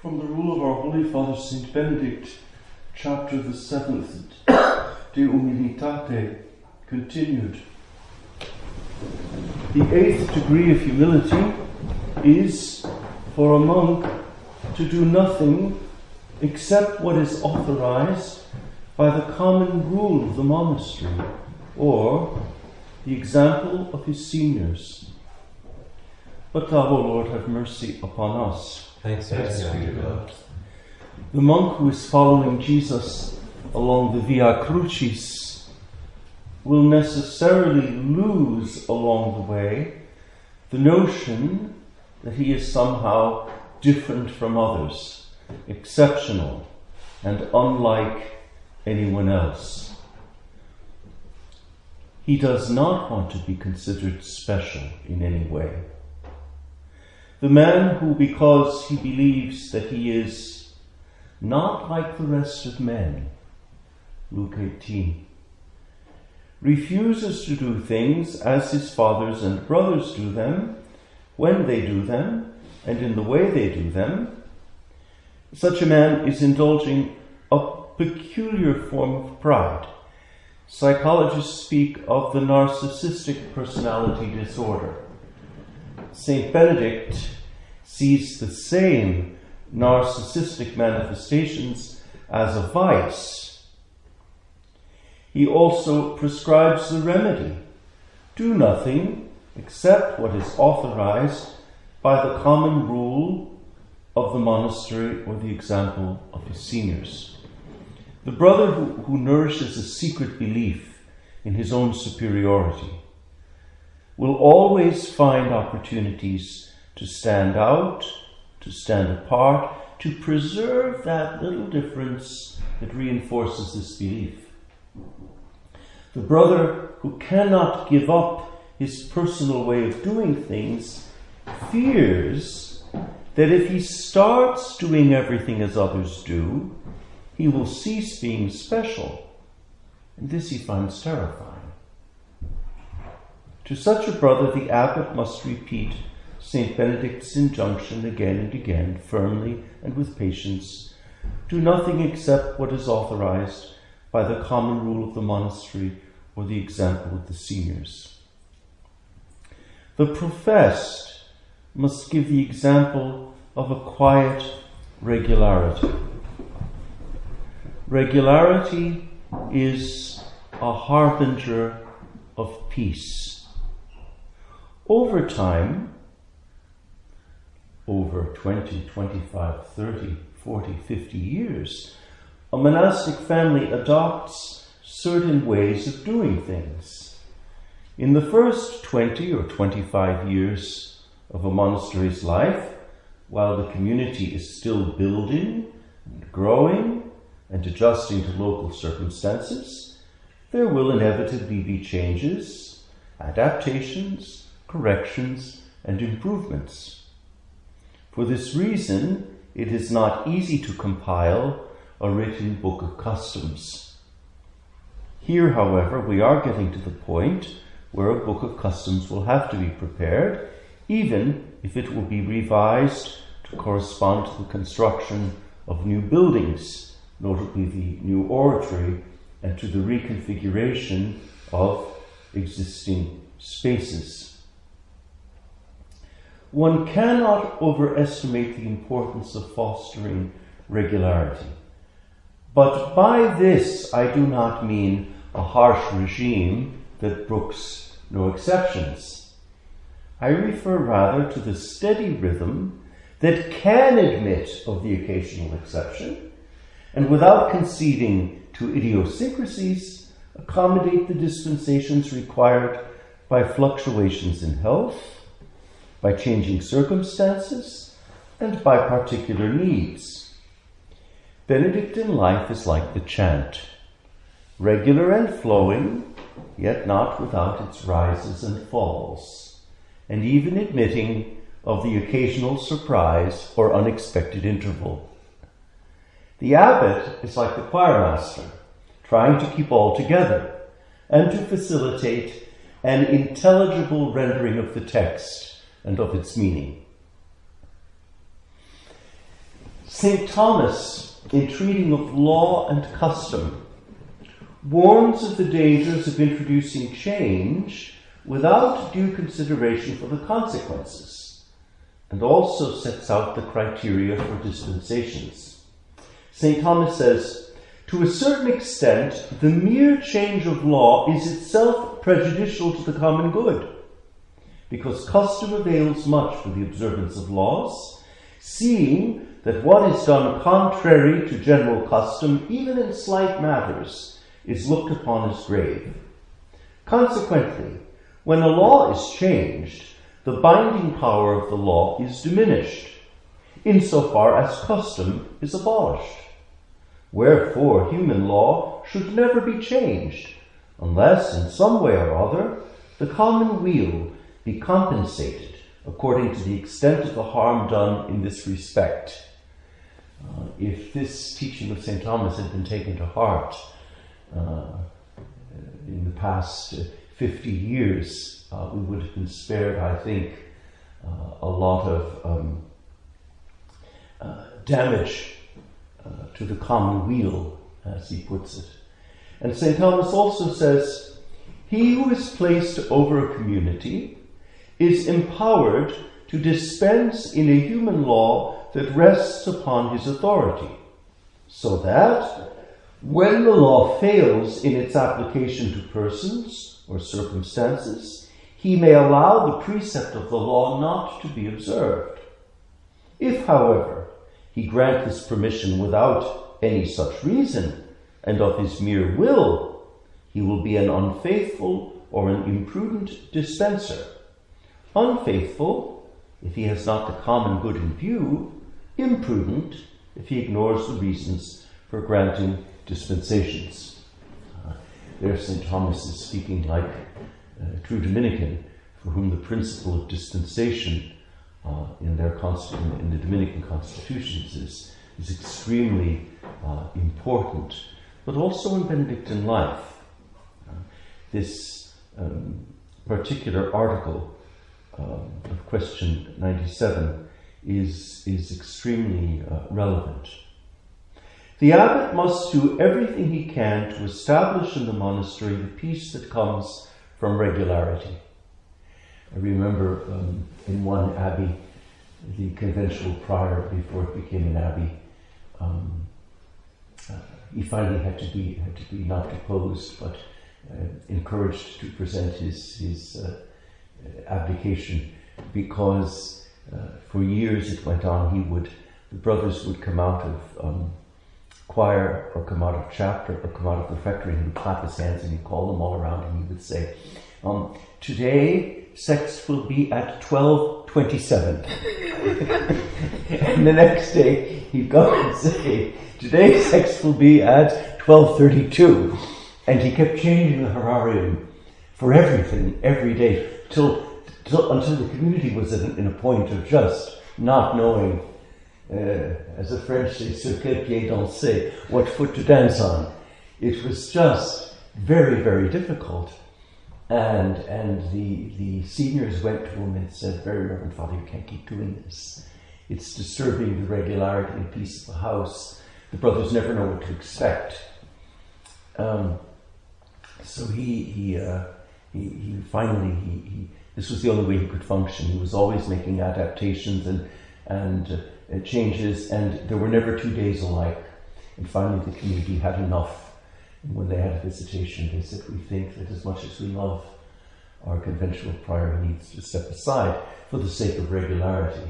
From the rule of our Holy Father Saint Benedict, chapter the seventh, De Humilitate, continued. The eighth degree of humility is for a monk to do nothing except what is authorized by the common rule of the monastery or the example of his seniors. But thou, O Lord, have mercy upon us. Thanks be to God. The monk who is following Jesus along the Via Crucis will necessarily lose along the way the notion that he is somehow different from others, exceptional, and unlike anyone else. He does not want to be considered special in any way. The man who, because he believes that he is not like the rest of men, Luke 18, refuses to do things as his fathers and brothers do them, when they do them, and in the way they do them, such a man is indulging a peculiar form of pride. Psychologists speak of the narcissistic personality disorder. St. Benedict sees the same narcissistic manifestations as a vice. He also prescribes the remedy do nothing except what is authorized by the common rule of the monastery or the example of his seniors. The brother who, who nourishes a secret belief in his own superiority will always find opportunities to stand out, to stand apart, to preserve that little difference that reinforces this belief. The brother who cannot give up his personal way of doing things fears that if he starts doing everything as others do, he will cease being special. And this he finds terrifying. To such a brother, the abbot must repeat St. Benedict's injunction again and again, firmly and with patience do nothing except what is authorized by the common rule of the monastery or the example of the seniors. The professed must give the example of a quiet regularity. Regularity is a harbinger of peace. Over time, over 20, 25, 30, 40, 50 years, a monastic family adopts certain ways of doing things. In the first 20 or 25 years of a monastery's life, while the community is still building and growing and adjusting to local circumstances, there will inevitably be changes, adaptations, corrections, and improvements. For this reason, it is not easy to compile a written book of customs. Here, however, we are getting to the point where a book of customs will have to be prepared, even if it will be revised to correspond to the construction of new buildings, notably the new oratory, and to the reconfiguration of existing spaces. One cannot overestimate the importance of fostering regularity. But by this, I do not mean a harsh regime that brooks no exceptions. I refer rather to the steady rhythm that can admit of the occasional exception, and without conceding to idiosyncrasies, accommodate the dispensations required by fluctuations in health, by changing circumstances, and by particular needs. Benedictine life is like the chant, regular and flowing, yet not without its rises and falls, and even admitting of the occasional surprise or unexpected interval. The abbot is like the choirmaster, trying to keep all together and to facilitate an intelligible rendering of the text and of its meaning. St. Thomas, in treating of law and custom, warns of the dangers of introducing change without due consideration for the consequences, and also sets out the criteria for dispensations. St. Thomas says, to a certain extent, the mere change of law is itself prejudicial to the common good, because custom avails much for the observance of laws, seeing that what is done contrary to general custom, even in slight matters, is looked upon as grave. Consequently, when a law is changed, the binding power of the law is diminished, insofar as custom is abolished. Wherefore, human law should never be changed, unless in some way or other the common weal be compensated according to the extent of the harm done in this respect. Uh, if this teaching of St. Thomas had been taken to heart uh, in the past 50 years, uh, we would have been spared, I think, uh, a lot of um, uh, damage uh, to the common weal, as he puts it. And St. Thomas also says, He who is placed over a community is empowered to dispense in a human law that rests upon his authority, so that when the law fails in its application to persons or circumstances, he may allow the precept of the law not to be observed. If, however, he grant this permission without any such reason, and of his mere will, he will be an unfaithful or an imprudent dispenser. Unfaithful, if he has not the common good in view, imprudent, if he ignores the reasons for granting dispensations. Uh, there, St. Thomas is speaking like a true Dominican, for whom the principle of dispensation uh, in their in the Dominican constitutions is, is extremely uh, important, but also in Benedictine life. Uh, this um, particular article of question 97 is, is extremely uh, relevant. The abbot must do everything he can to establish in the monastery the peace that comes from regularity. I remember um, in one abbey, the conventual prior, before it became an abbey, um, uh, he finally had to be had to be not deposed, but uh, encouraged to present his his uh, abdication because uh, for years it went on. He would the brothers would come out of um, choir or come out of chapter or come out of the refectory and he would clap his hands and he'd call them all around and he would say, um, today Sext will be at 12.27. and the next day he'd go and say, today Sext will be at 12.32. And he kept changing the horarium for everything every day till, till until the community was in, in a point of just not knowing uh, as the French say, sur quel pied danser, what foot to dance on. It was just very, very difficult. And, and the, the seniors went to him and said, Very Reverend Father, you can't keep doing this. It's disturbing the regularity and peace of the house. The brothers never know what to expect. Um, so he, he, uh, he, he, finally, he, he, this was the only way he could function. He was always making adaptations and, and uh, uh, changes, and there were never two days alike. And finally, the community had enough. And when they had a visitation, they said, We think that as much as we love our conventual prior, needs to step aside for the sake of regularity.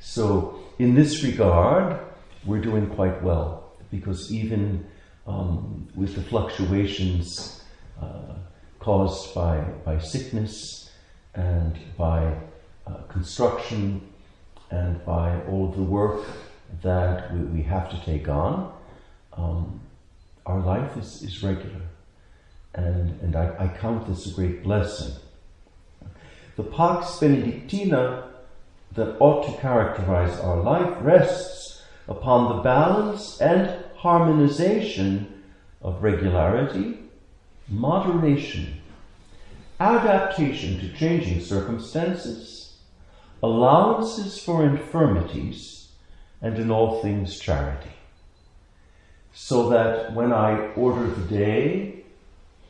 So, in this regard, we're doing quite well because even um, with the fluctuations uh, caused by, by sickness and by uh, construction and by all of the work that we, we have to take on, um, our life is, is regular. And, and I, I count this a great blessing. The Pax Benedictina that ought to characterize our life rests upon the balance and harmonization of regularity, moderation, adaptation to changing circumstances, allowances for infirmities, and in all things charity. So that when I order the day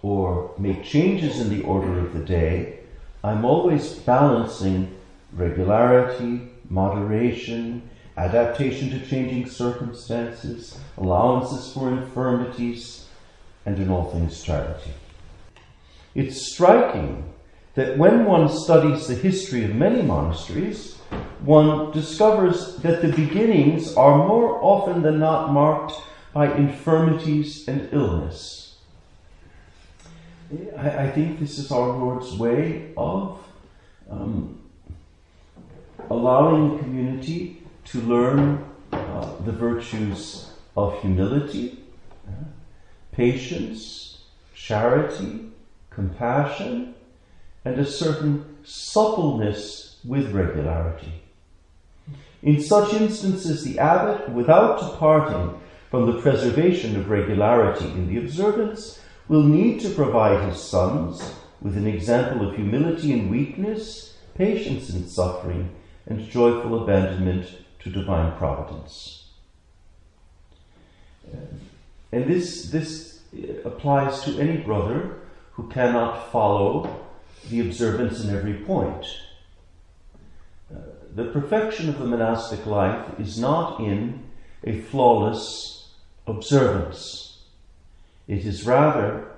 or make changes in the order of the day, I'm always balancing regularity, moderation, adaptation to changing circumstances, allowances for infirmities, and in all things charity. It's striking that when one studies the history of many monasteries, one discovers that the beginnings are more often than not marked by infirmities and illness. I, I think this is our Lord's way of um, allowing the community to learn uh, the virtues of humility, uh, patience, charity, compassion, and a certain suppleness with regularity. In such instances, the abbot, without departing from the preservation of regularity in the observance, will need to provide his sons with an example of humility in weakness, patience in suffering, and joyful abandonment to divine providence. And this, this applies to any brother who cannot follow the observance in every point. Uh, the perfection of the monastic life is not in a flawless observance. It is rather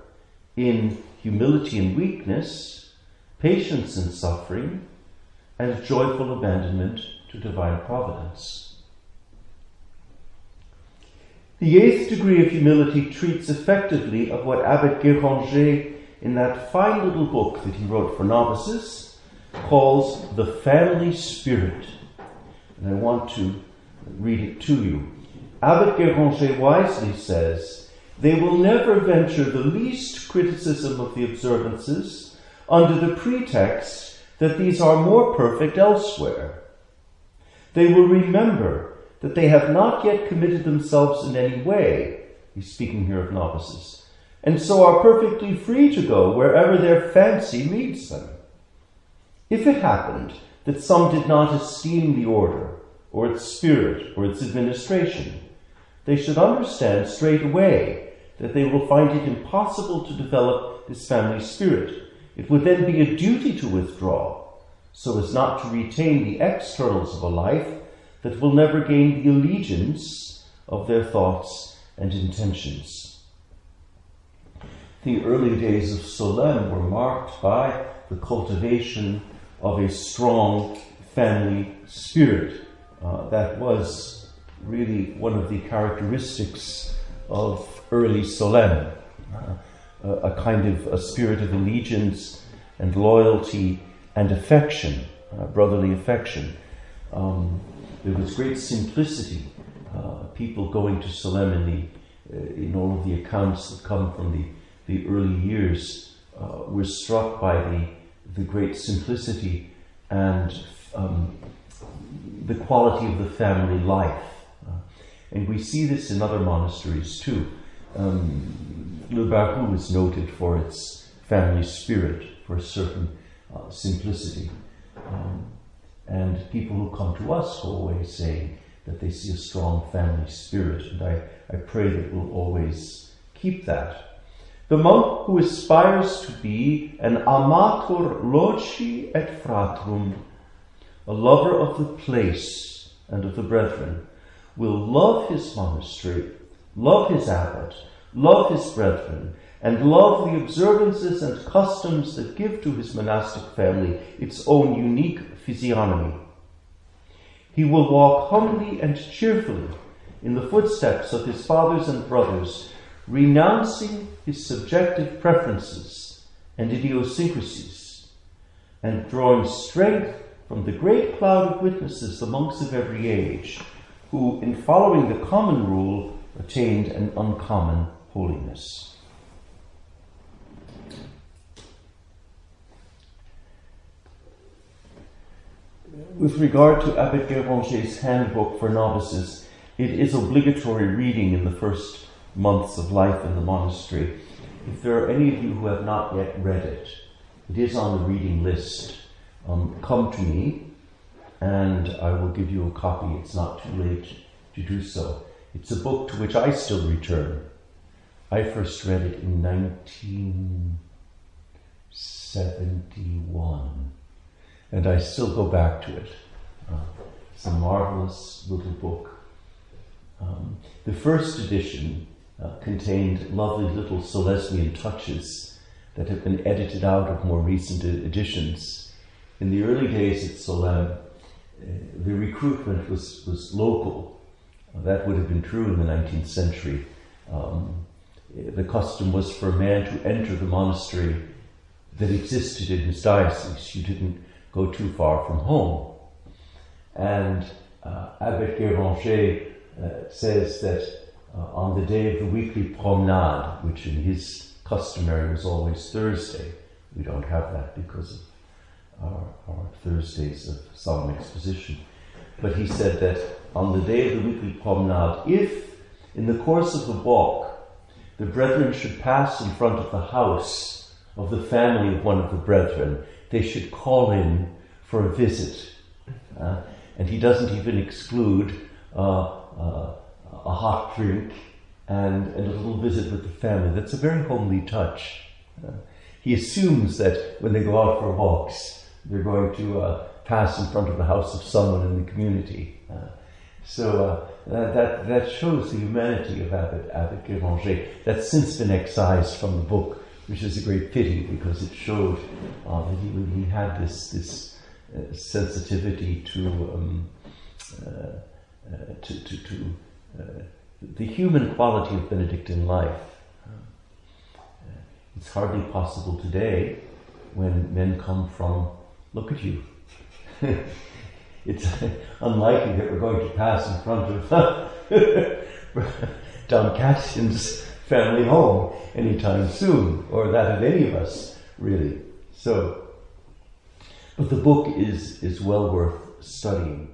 in humility and weakness, patience and suffering, and joyful abandonment to divine providence. The eighth degree of humility treats effectively of what Abbot Guéranger in that fine little book that he wrote for novices calls the family spirit. And I want to read it to you. Abbot Guéranger wisely says, they will never venture the least criticism of the observances under the pretext that these are more perfect elsewhere. They will remember that they have not yet committed themselves in any way. He's speaking here of novices and so are perfectly free to go wherever their fancy leads them. If it happened that some did not esteem the order, or its spirit, or its administration, they should understand straight away that they will find it impossible to develop this family spirit. It would then be a duty to withdraw, so as not to retain the externals of a life that will never gain the allegiance of their thoughts and intentions. The early days of Solesmes were marked by the cultivation of a strong family spirit. Uh, that was really one of the characteristics of early Solesmes, uh, a kind of a spirit of allegiance and loyalty and affection, uh, brotherly affection. Um, there was great simplicity. Uh, people going to the, uh, in all of the accounts that come from the the early years uh, were struck by the, the great simplicity and um, the quality of the family life. Uh, and we see this in other monasteries too. Um, Le Barroux is noted for its family spirit, for a certain uh, simplicity. Um, and people who come to us away saying that they see a strong family spirit. And I, I pray that we'll always keep that the monk who aspires to be an amator loci et fratrum, a lover of the place and of the brethren, will love his monastery, love his abbot, love his brethren, and love the observances and customs that give to his monastic family its own unique physiognomy. He will walk humbly and cheerfully in the footsteps of his fathers and brothers renouncing his subjective preferences and idiosyncrasies, and drawing strength from the great cloud of witnesses, the monks of every age, who, in following the common rule, attained an uncommon holiness. With regard to Abbot Guéranger's handbook for novices, it is obligatory reading in the first months of life in the monastery. If there are any of you who have not yet read it, it is on the reading list. Um, come to me and I will give you a copy. It's not too late to do so. It's a book to which I still return. I first read it in 1971, and I still go back to it. Uh, it's a marvelous little book. Um, the first edition uh, contained lovely little Solesnian touches that have been edited out of more recent editions. In the early days at Solesmes, uh, the recruitment was, was local. That would have been true in the 19th century. Um, the custom was for a man to enter the monastery that existed in his diocese. You didn't go too far from home. And uh, Abbot Guéranger uh, says that uh, on the day of the weekly promenade, which in his customary was always Thursday, we don't have that because of our, our Thursdays of solemn exposition. But he said that on the day of the weekly promenade, if in the course of the walk the brethren should pass in front of the house of the family of one of the brethren, they should call in for a visit. Uh, and he doesn't even exclude uh, uh, a hot drink and, and, a little visit with the family. That's a very homely touch. Uh, he assumes that when they go out for walks, they're going to pass in front of the house of someone in the community. So uh, that, that shows the humanity of Abbot, Abbot Guéranger. That's since been excised from the book, which is a great pity because it showed uh, that he, he had this, this uh, sensitivity to, um, uh, uh, to, to, to the human quality of Benedictine life. it's hardly possible today when men come from, look at you. it's unlikely that we're going to pass in front of Dom Cassian's family home anytime soon, or that of any of us, really. So, but the book is, is well worth studying.